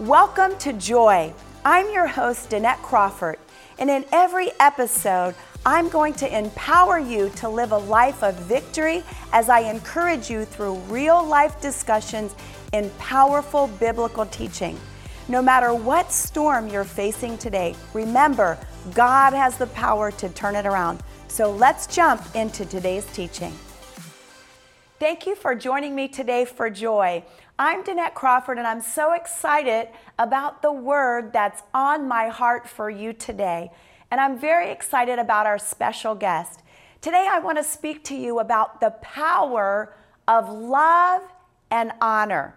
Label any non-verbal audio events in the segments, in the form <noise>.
Welcome to Joy. I'm your host, Danette Crawford, and in every episode, I'm going to empower you to live a life of victory as I encourage you through real life discussions in powerful biblical teaching. No matter what storm you're facing today, remember, God has the power to turn it around. So let's jump into today's teaching. Thank you for joining me today for Joy. I'm Danette Crawford, and I'm so excited about the word that's on my heart for you today. And I'm very excited about our special guest. Today, I want to speak to you about the power of love and honor.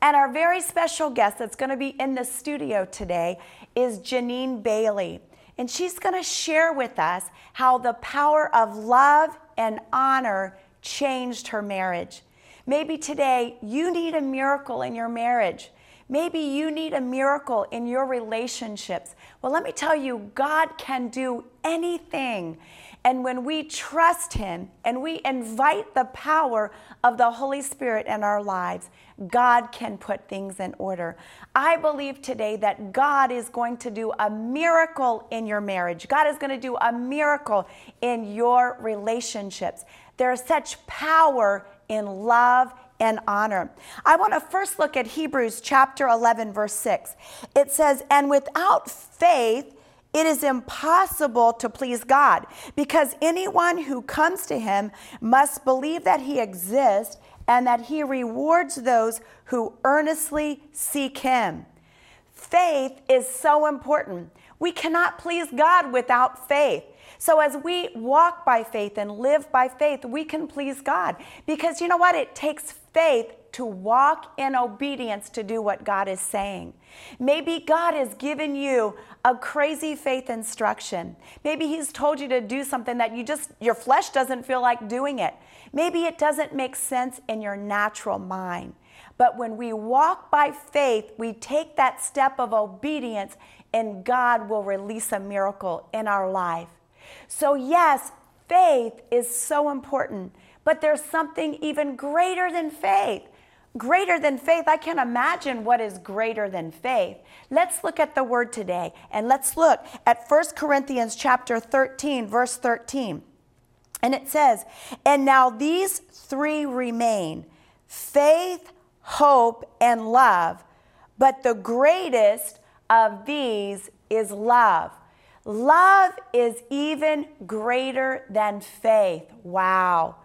And our very special guest that's going to be in the studio today is Janine Bailey. And she's going to share with us how the power of love and honor changed her marriage. Maybe today you need a miracle in your marriage. Maybe you need a miracle in your relationships. Well, let me tell you, God can do anything. And when we trust Him and we invite the power of the Holy Spirit in our lives, God can put things in order. I believe today that God is going to do a miracle in your marriage. God is going to do a miracle in your relationships. There is such power in love and honor. I want to first look at Hebrews chapter 11, verse 6. It says, And without faith, it is impossible to please God because anyone who comes to him must believe that he exists and that he rewards those who earnestly seek him. Faith is so important. We cannot please God without faith. So, as we walk by faith and live by faith, we can please God. Because you know what? It takes faith to walk in obedience to do what God is saying. Maybe God has given you a crazy faith instruction. Maybe He's told you to do something that you just, your flesh doesn't feel like doing it. Maybe it doesn't make sense in your natural mind. But when we walk by faith, we take that step of obedience, and God will release a miracle in our life. So, yes, faith is so important, but there's something even greater than faith. Greater than faith, I can't imagine what is greater than faith. Let's look at the word today and let's look at 1 Corinthians chapter 13 verse 13. And it says, "And now these three remain: faith, hope, and love, but the greatest of these is love." Love is even greater than faith. Wow.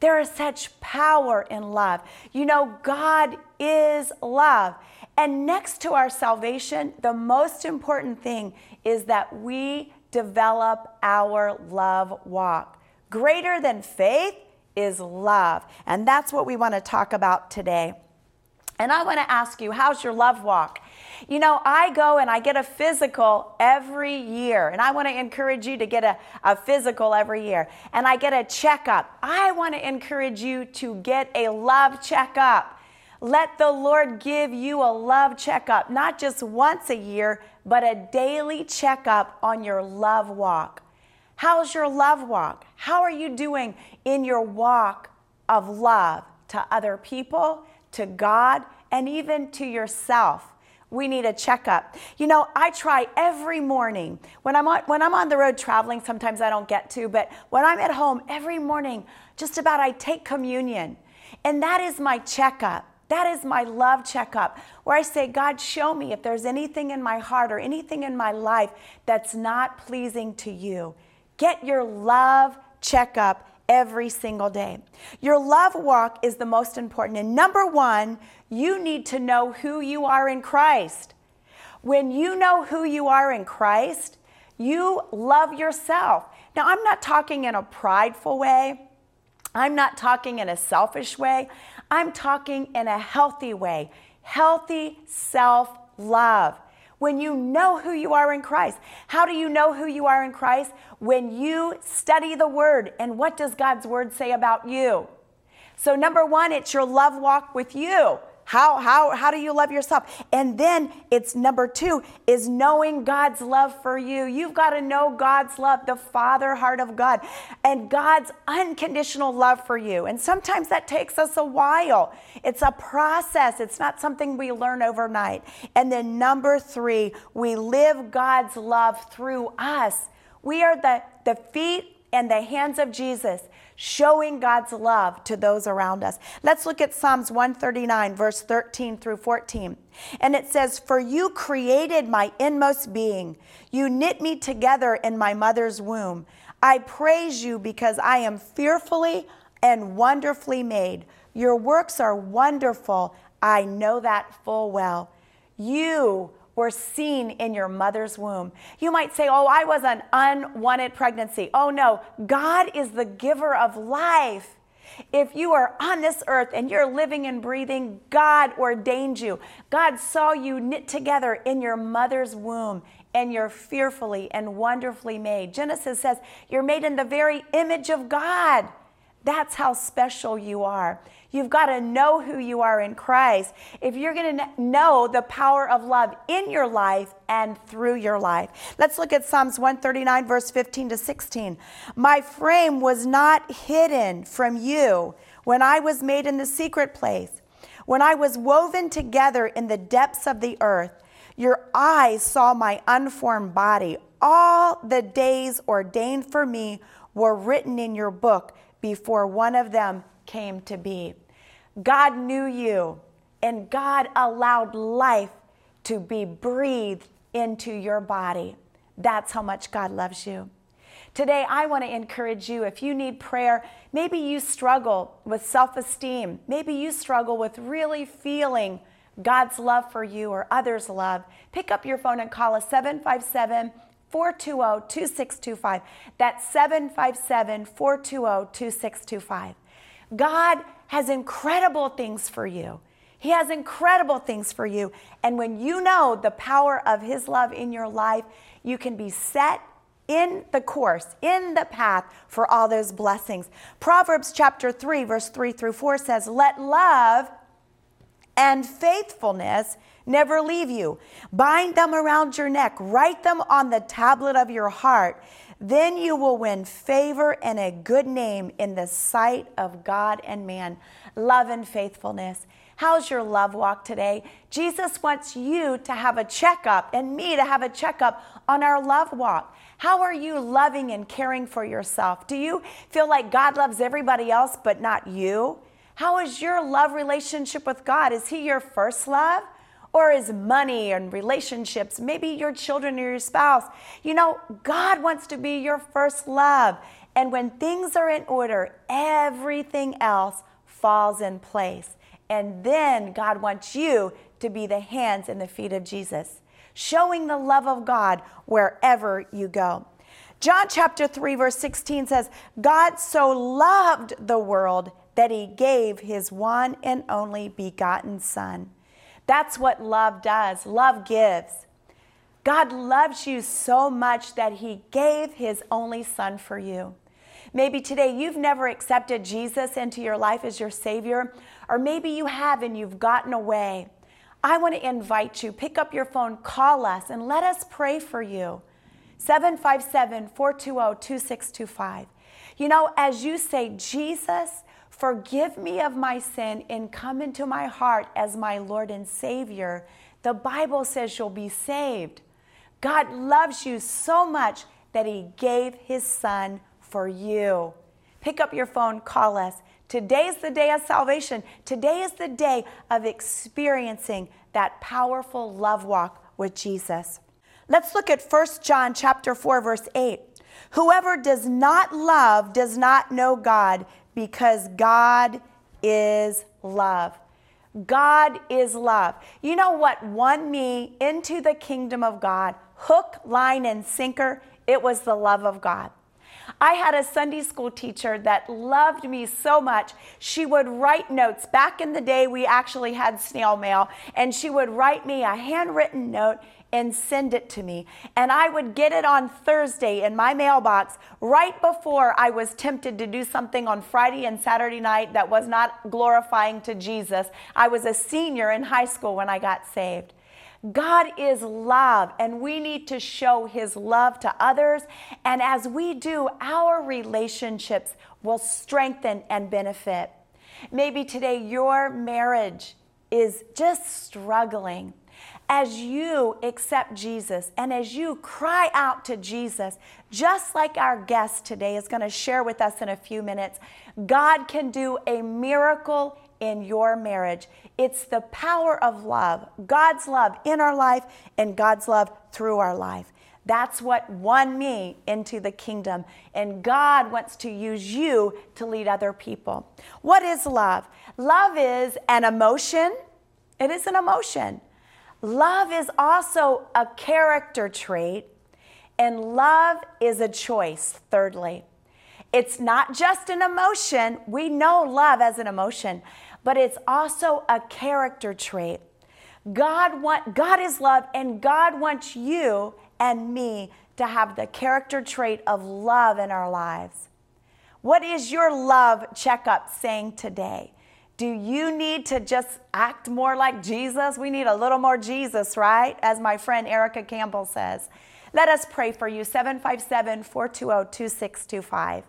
There is such power in love. You know, God is love. And next to our salvation, the most important thing is that we develop our love walk. Greater than faith is love. And that's what we want to talk about today. And I want to ask you, how's your love walk? You know, I go and I get a physical every year, and I want to encourage you to get a, a physical every year. And I get a checkup. I want to encourage you to get a love checkup. Let the Lord give you a love checkup, not just once a year, but a daily checkup on your love walk. How's your love walk? How are you doing in your walk of love to other people, to God, and even to yourself? We need a checkup. You know, I try every morning when I'm on when I'm on the road traveling, sometimes I don't get to, but when I'm at home every morning, just about I take communion. And that is my checkup. That is my love checkup where I say, God, show me if there's anything in my heart or anything in my life that's not pleasing to you. Get your love checkup every single day. Your love walk is the most important. And number one, you need to know who you are in Christ. When you know who you are in Christ, you love yourself. Now, I'm not talking in a prideful way. I'm not talking in a selfish way. I'm talking in a healthy way. Healthy self love when you know who you are in Christ. How do you know who you are in Christ? When you study the Word. And what does God's Word say about you? So, number one, it's your love walk with you. How, how, how do you love yourself? And then it's number two is knowing God's love for you. You've got to know God's love, the Father heart of God, and God's unconditional love for you. And sometimes that takes us a while. It's a process, it's not something we learn overnight. And then number three, we live God's love through us. We are the, the feet and the hands of Jesus showing God's love to those around us. Let's look at Psalms 139, verse 13 through 14. And it says, For you created my inmost being, you knit me together in my mother's womb. I praise you because I am fearfully and wonderfully made. Your works are wonderful. I know that full well. You were seen in your mother's womb. You might say, Oh, I was an unwanted pregnancy. Oh, no, God is the giver of life. If you are on this earth and you're living and breathing, God ordained you. God saw you knit together in your mother's womb and you're fearfully and wonderfully made. Genesis says you're made in the very image of God. That's how special you are. You've got to know who you are in Christ. If you're going to know the power of love in your life and through your life. Let's look at Psalms 139, verse 15 to 16. My frame was not hidden from you when I was made in the secret place, when I was woven together in the depths of the earth. Your eyes saw my unformed body. All the days ordained for me were written in your book before one of them came to be. God knew you, and God allowed life to be breathed into your body. That's how much God loves you. Today, I want to encourage you if you need prayer, maybe you struggle with self esteem, maybe you struggle with really feeling God's love for you or others' love, pick up your phone and call us 757 420 2625. That's 757 420 2625. God has incredible things for you. He has incredible things for you. And when you know the power of His love in your life, you can be set in the course, in the path for all those blessings. Proverbs chapter 3, verse 3 through 4 says, Let love and faithfulness never leave you. Bind them around your neck, write them on the tablet of your heart. Then you will win favor and a good name in the sight of God and man. Love and faithfulness. How's your love walk today? Jesus wants you to have a checkup and me to have a checkup on our love walk. How are you loving and caring for yourself? Do you feel like God loves everybody else but not you? How is your love relationship with God? Is He your first love? Or is money and relationships, maybe your children or your spouse. You know, God wants to be your first love. And when things are in order, everything else falls in place. And then God wants you to be the hands and the feet of Jesus, showing the love of God wherever you go. John chapter 3, verse 16 says, God so loved the world that he gave his one and only begotten Son that's what love does. Love gives. God loves you so much that He gave His only Son for you. Maybe today you've never accepted Jesus into your life as your Savior, or maybe you have and you've gotten away. I want to invite you, pick up your phone, call us, and let us pray for you. 757 420 2625. You know, as you say, Jesus, Forgive me of my sin and come into my heart as my Lord and Savior. The Bible says you'll be saved. God loves you so much that He gave His Son for you. Pick up your phone, call us. Today is the day of salvation. Today is the day of experiencing that powerful love walk with Jesus. Let's look at 1 John chapter 4 verse 8. Whoever does not love does not know God because God is love. God is love. You know what won me into the kingdom of God? Hook, line, and sinker. It was the love of God. I had a Sunday school teacher that loved me so much. She would write notes. Back in the day, we actually had snail mail, and she would write me a handwritten note and send it to me. And I would get it on Thursday in my mailbox right before I was tempted to do something on Friday and Saturday night that was not glorifying to Jesus. I was a senior in high school when I got saved. God is love, and we need to show His love to others. And as we do, our relationships will strengthen and benefit. Maybe today your marriage is just struggling. As you accept Jesus and as you cry out to Jesus, just like our guest today is going to share with us in a few minutes, God can do a miracle in your marriage. It's the power of love, God's love in our life and God's love through our life. That's what won me into the kingdom. And God wants to use you to lead other people. What is love? Love is an emotion, it is an emotion. Love is also a character trait, and love is a choice, thirdly. It's not just an emotion. We know love as an emotion, but it's also a character trait. God want God is love and God wants you and me to have the character trait of love in our lives. What is your love checkup saying today? Do you need to just act more like Jesus? We need a little more Jesus, right? As my friend Erica Campbell says. Let us pray for you 757 420 2625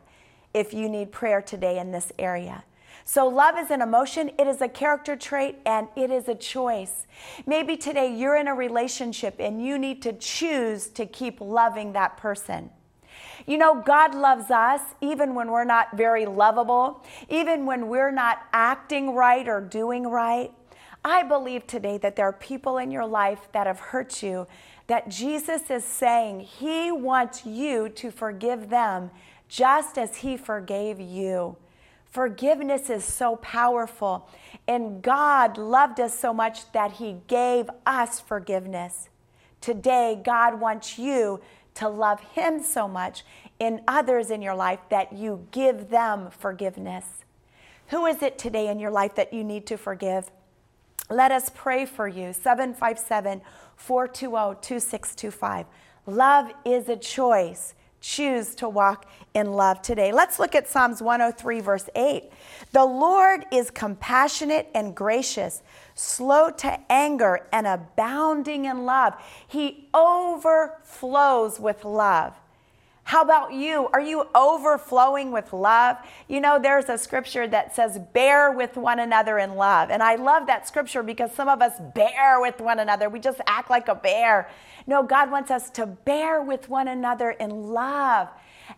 if you need prayer today in this area. So, love is an emotion, it is a character trait, and it is a choice. Maybe today you're in a relationship and you need to choose to keep loving that person. You know, God loves us even when we're not very lovable, even when we're not acting right or doing right. I believe today that there are people in your life that have hurt you, that Jesus is saying He wants you to forgive them just as He forgave you. Forgiveness is so powerful. And God loved us so much that He gave us forgiveness. Today, God wants you to love Him so much in others in your life that you give them forgiveness. Who is it today in your life that you need to forgive? Let us pray for you. 757 420 2625. Love is a choice choose to walk in love today. Let's look at Psalms 103, verse 8. The Lord is compassionate and gracious, slow to anger, and abounding in love. He overflows with love. How about you? Are you overflowing with love? You know, there's a scripture that says, bear with one another in love. And I love that scripture because some of us bear with one another. We just act like a bear. No, God wants us to bear with one another in love.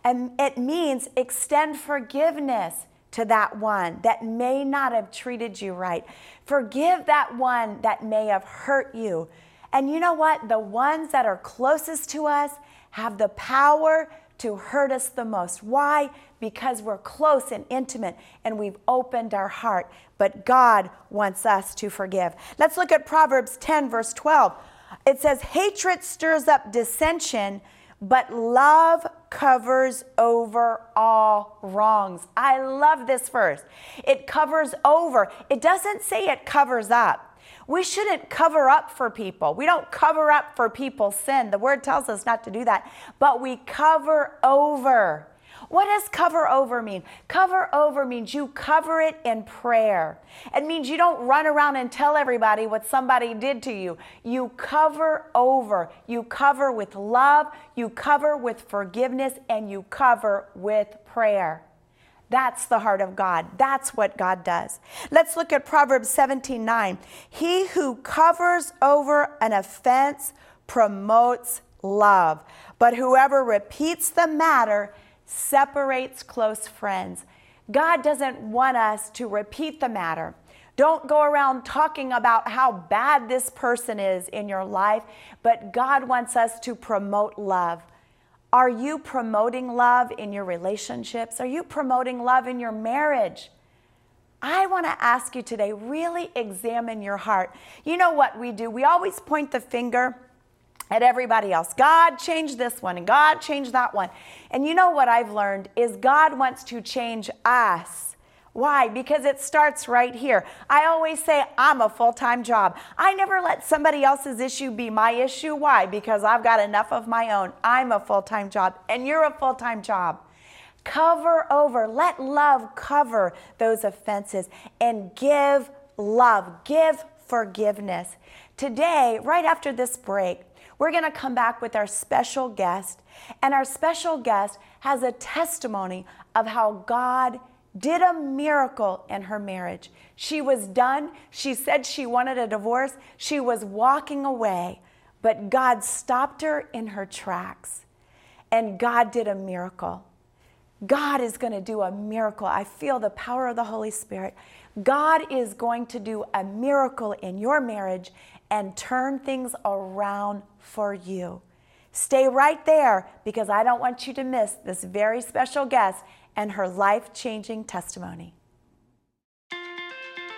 And it means extend forgiveness to that one that may not have treated you right. Forgive that one that may have hurt you. And you know what? The ones that are closest to us, have the power to hurt us the most. Why? Because we're close and intimate and we've opened our heart. But God wants us to forgive. Let's look at Proverbs 10, verse 12. It says, Hatred stirs up dissension, but love covers over all wrongs. I love this verse. It covers over, it doesn't say it covers up. We shouldn't cover up for people. We don't cover up for people's sin. The word tells us not to do that, but we cover over. What does cover over mean? Cover over means you cover it in prayer. It means you don't run around and tell everybody what somebody did to you. You cover over. You cover with love, you cover with forgiveness, and you cover with prayer. That's the heart of God. That's what God does. Let's look at Proverbs 17 9. He who covers over an offense promotes love, but whoever repeats the matter separates close friends. God doesn't want us to repeat the matter. Don't go around talking about how bad this person is in your life, but God wants us to promote love. Are you promoting love in your relationships? Are you promoting love in your marriage? I want to ask you today really examine your heart. You know what we do? We always point the finger at everybody else. God changed this one and God changed that one. And you know what I've learned is God wants to change us Why? Because it starts right here. I always say, I'm a full time job. I never let somebody else's issue be my issue. Why? Because I've got enough of my own. I'm a full time job, and you're a full time job. Cover over, let love cover those offenses and give love, give forgiveness. Today, right after this break, we're going to come back with our special guest, and our special guest has a testimony of how God did a miracle in her marriage. She was done. She said she wanted a divorce. She was walking away, but God stopped her in her tracks. And God did a miracle. God is going to do a miracle. I feel the power of the Holy Spirit. God is going to do a miracle in your marriage and turn things around for you. Stay right there because I don't want you to miss this very special guest and her life changing testimony.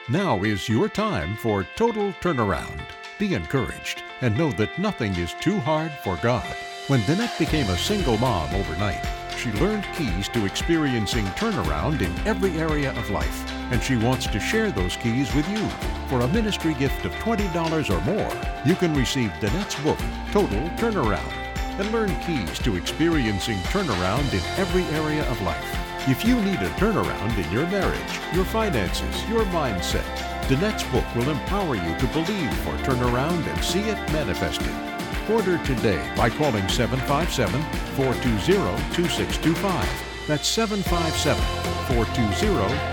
Now is your time for total turnaround. Be encouraged and know that nothing is too hard for God. When Danette became a single mom overnight, she learned keys to experiencing turnaround in every area of life, and she wants to share those keys with you. For a ministry gift of $20 or more, you can receive Danette's book, Total Turnaround, and learn keys to experiencing turnaround in every area of life. If you need a turnaround in your marriage, your finances, your mindset, Danette's book will empower you to believe for turnaround and see it manifested. Order today by calling 757 420 2625. That's 757 420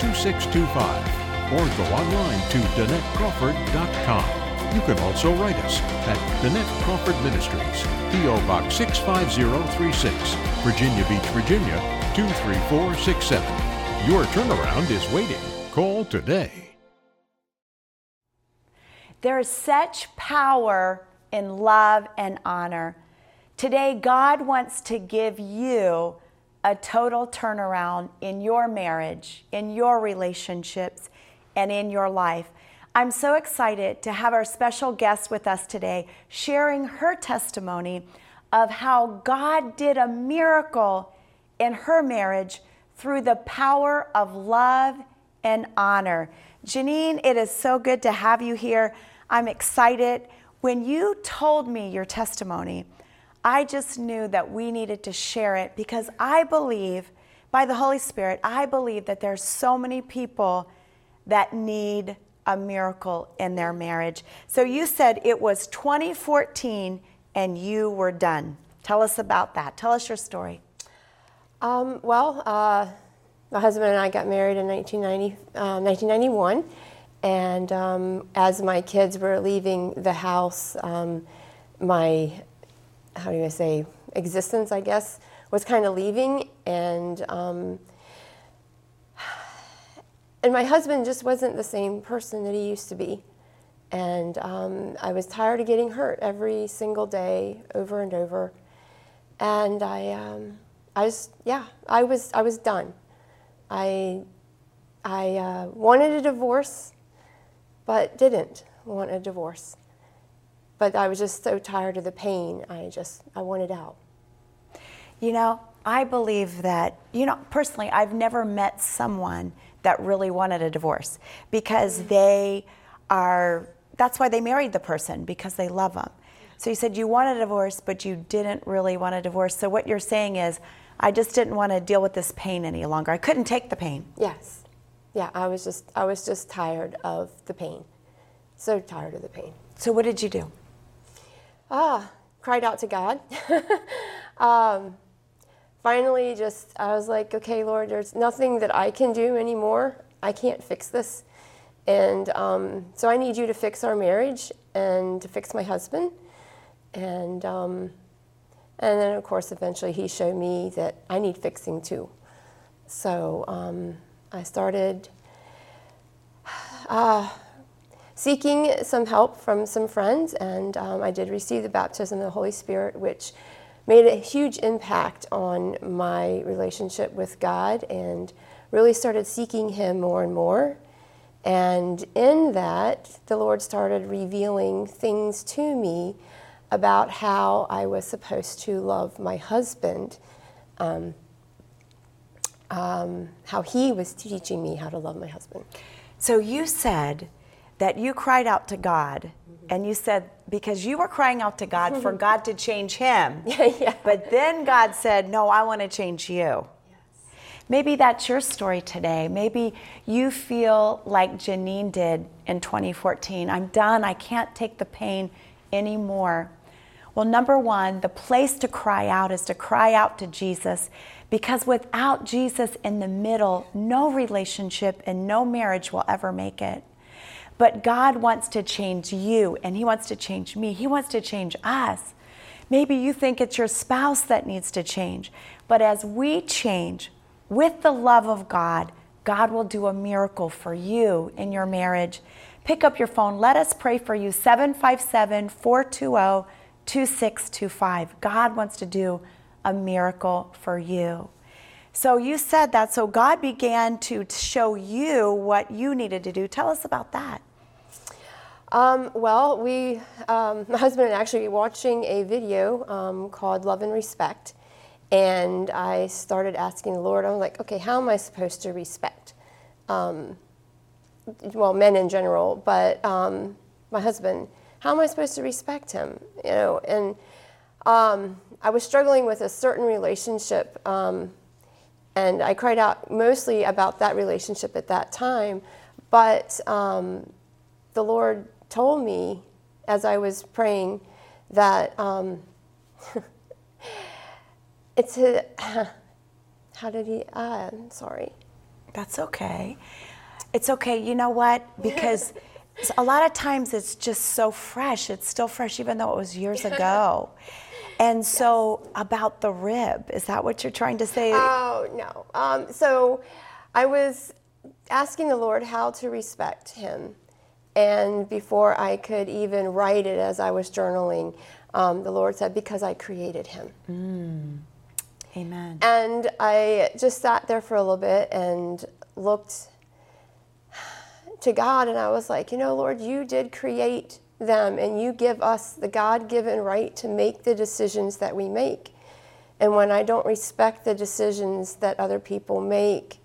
2625. Or go online to DanetteCrawford.com. You can also write us at Danette Crawford Ministries, P.O. Box 65036, Virginia Beach, Virginia 23467. Your turnaround is waiting. Call today. There is such power in love and honor. Today, God wants to give you a total turnaround in your marriage, in your relationships, and in your life. I'm so excited to have our special guest with us today, sharing her testimony of how God did a miracle in her marriage through the power of love and honor. Janine, it is so good to have you here. I'm excited. When you told me your testimony, I just knew that we needed to share it because I believe, by the Holy Spirit, I believe that there's so many people that need a miracle in their marriage. So you said it was 2014 and you were done. Tell us about that. Tell us your story. Um, well, uh, my husband and I got married in 1990, uh, 1991, and um, as my kids were leaving the house, um, my, how do I say, existence, I guess, was kind of leaving, and um, and my husband just wasn't the same person that he used to be. And um, I was tired of getting hurt every single day, over and over. And I, um, I was, yeah, I was, I was done. I, I uh, wanted a divorce, but didn't want a divorce. But I was just so tired of the pain. I just, I wanted out. You know, I believe that, you know, personally, I've never met someone that really wanted a divorce because they are, that's why they married the person, because they love them. So you said you wanted a divorce, but you didn't really want a divorce. So what you're saying is, I just didn't want to deal with this pain any longer. I couldn't take the pain. Yes. Yeah, I was just I was just tired of the pain. So tired of the pain. So what did you do? Ah, cried out to God. <laughs> um, finally just I was like, okay, Lord, there's nothing that I can do anymore. I can't fix this. And um, so I need you to fix our marriage and to fix my husband. And um, and then, of course, eventually he showed me that I need fixing too. So um, I started uh, seeking some help from some friends, and um, I did receive the baptism of the Holy Spirit, which made a huge impact on my relationship with God and really started seeking Him more and more. And in that, the Lord started revealing things to me about how I was supposed to love my husband. Um, um, how He was teaching me how to love my husband. So you said that you cried out to God, and you said because you were crying out to God for <laughs> God to change him. <laughs> yeah. But then God said, No, I want to change you. Maybe that's your story today. Maybe you feel like Janine did in 2014. I'm done. I can't take the pain anymore. Well, number one, the place to cry out is to cry out to Jesus because without Jesus in the middle, no relationship and no marriage will ever make it. But God wants to change you and He wants to change me. He wants to change us. Maybe you think it's your spouse that needs to change. But as we change, with the love of God, God will do a miracle for you in your marriage. Pick up your phone. Let us pray for you. 757 420 2625. God wants to do a miracle for you. So you said that. So God began to show you what you needed to do. Tell us about that. Um, well, we, um, my husband and I actually watching a video um, called Love and Respect. And I started asking the Lord, I'm like, okay, how am I supposed to respect? Um, well, men in general, but um, my husband, how am I supposed to respect him? You know, and um, I was struggling with a certain relationship, and I cried out mostly about that relationship at that time. But the Lord told me as I was praying that. Um, <laughs> it's a, <sighs> how did he uh, sorry. That's okay. It's okay. You know what? <laughs> Because a lot of times it's just so fresh. It's still fresh even though it was years ago. And so yes. about the rib is that what you're trying to say? Oh no. Um, so i was asking the lord how to respect him and before i could even write it as i was journaling um, the lord said because i created him mm. Amen. And I just sat there for a little bit and looked to God, and I was like, you know, Lord, you did create them, and you give us the God given right to make the decisions that we make. And when I don't respect the decisions that other people make,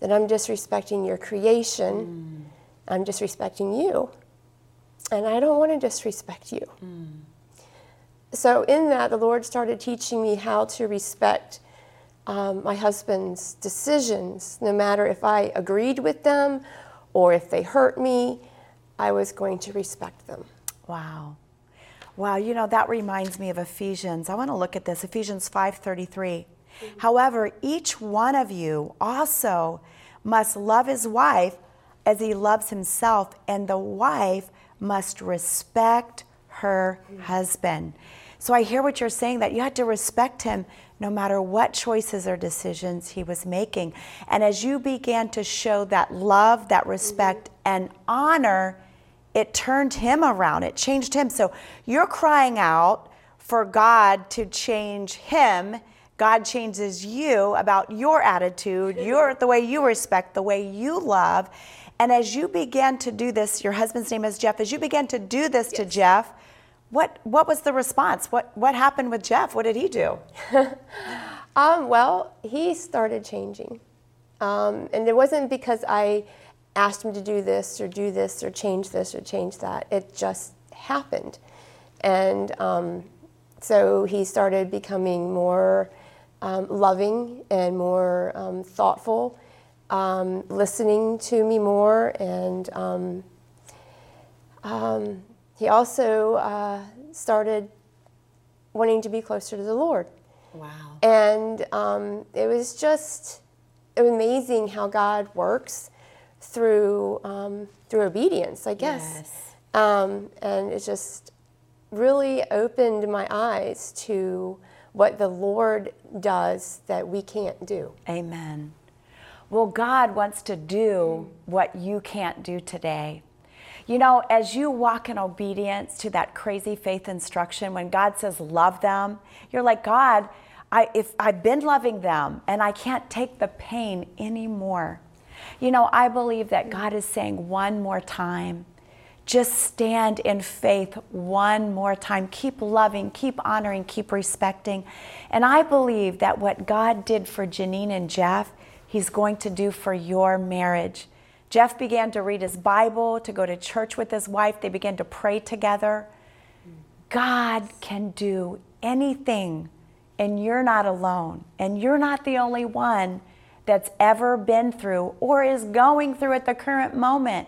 then I'm disrespecting your creation. Mm. I'm disrespecting you. And I don't want to disrespect you. Mm so in that, the Lord started teaching me how to respect um, my husband's decisions, no matter if I agreed with them or if they hurt me, I was going to respect them. Wow. Wow, you know that reminds me of Ephesians. I want to look at this, Ephesians 5:33. Mm-hmm. However, each one of you also must love his wife as he loves himself, and the wife must respect her mm-hmm. husband. So I hear what you're saying that you had to respect him no matter what choices or decisions he was making. And as you began to show that love, that respect, and honor, it turned him around. It changed him. So you're crying out for God to change him. God changes you about your attitude, your the way you respect, the way you love. And as you began to do this, your husband's name is Jeff, as you began to do this yes. to Jeff, what, what was the response? What, what happened with Jeff? What did he do? <laughs> um, well, he started changing. Um, and it wasn't because I asked him to do this or do this or change this or change that. It just happened. And um, so he started becoming more um, loving and more um, thoughtful, um, listening to me more, and um, he also uh, started wanting to be closer to the Lord. Wow. And um, it was just amazing how God works through um, through obedience, I guess. Yes. Um, and it just really opened my eyes to what the Lord does that we can't do. Amen. Well, God wants to do what you can't do today. You know, as you walk in obedience to that crazy faith instruction, when God says love them, you're like, God, I, if I've been loving them and I can't take the pain anymore. You know, I believe that God is saying one more time, just stand in faith one more time. Keep loving, keep honoring, keep respecting. And I believe that what God did for Janine and Jeff, He's going to do for your marriage. Jeff began to read his Bible, to go to church with his wife. They began to pray together. God can do anything, and you're not alone. And you're not the only one that's ever been through or is going through at the current moment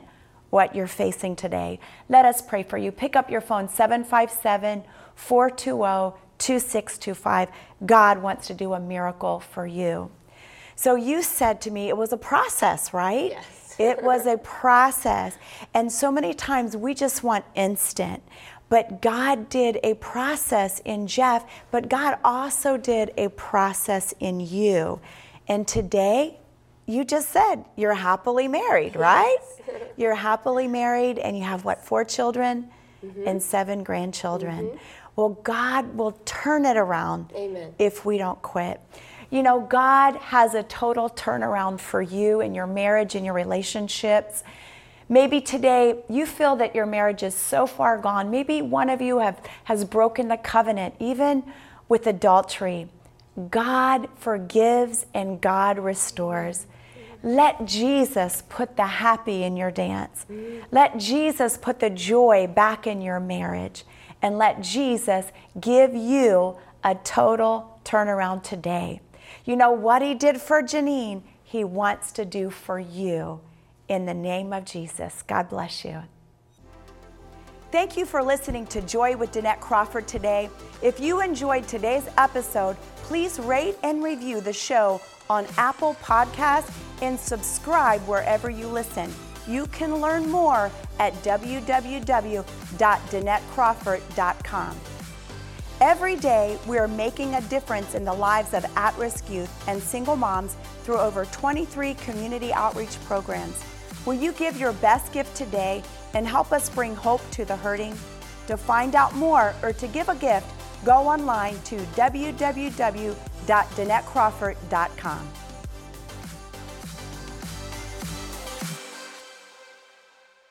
what you're facing today. Let us pray for you. Pick up your phone, 757 420 2625. God wants to do a miracle for you. So you said to me it was a process, right? Yes. it was a process. And so many times we just want instant. But God did a process in Jeff, but God also did a process in you. And today, you just said you're happily married, right? Yes. you're happily married and you have what, four children Mm-hmm. and seven grandchildren. Well, God will turn it around Amen. if we don't quit. You know, God has a total turnaround for you in your marriage and your relationships. Maybe today you feel that your marriage is so far gone. Maybe one of you have, has broken the covenant, even with adultery. God forgives and God restores. Let Jesus put the happy in your dance. Let Jesus put the joy back in your marriage. And let Jesus give you a total turnaround today. You know what he did for Janine, he wants to do for you. In the name of Jesus, God bless you. Thank you for listening to Joy with Danette Crawford today. If you enjoyed today's episode, please rate and review the show on Apple Podcasts and subscribe wherever you listen. You can learn more at www.danettecrawford.com. Every day, we are making a difference in the lives of at risk youth and single moms through over 23 community outreach programs. Will you give your best gift today and help us bring hope to the hurting? To find out more or to give a gift, go online to www.danettecrawford.com.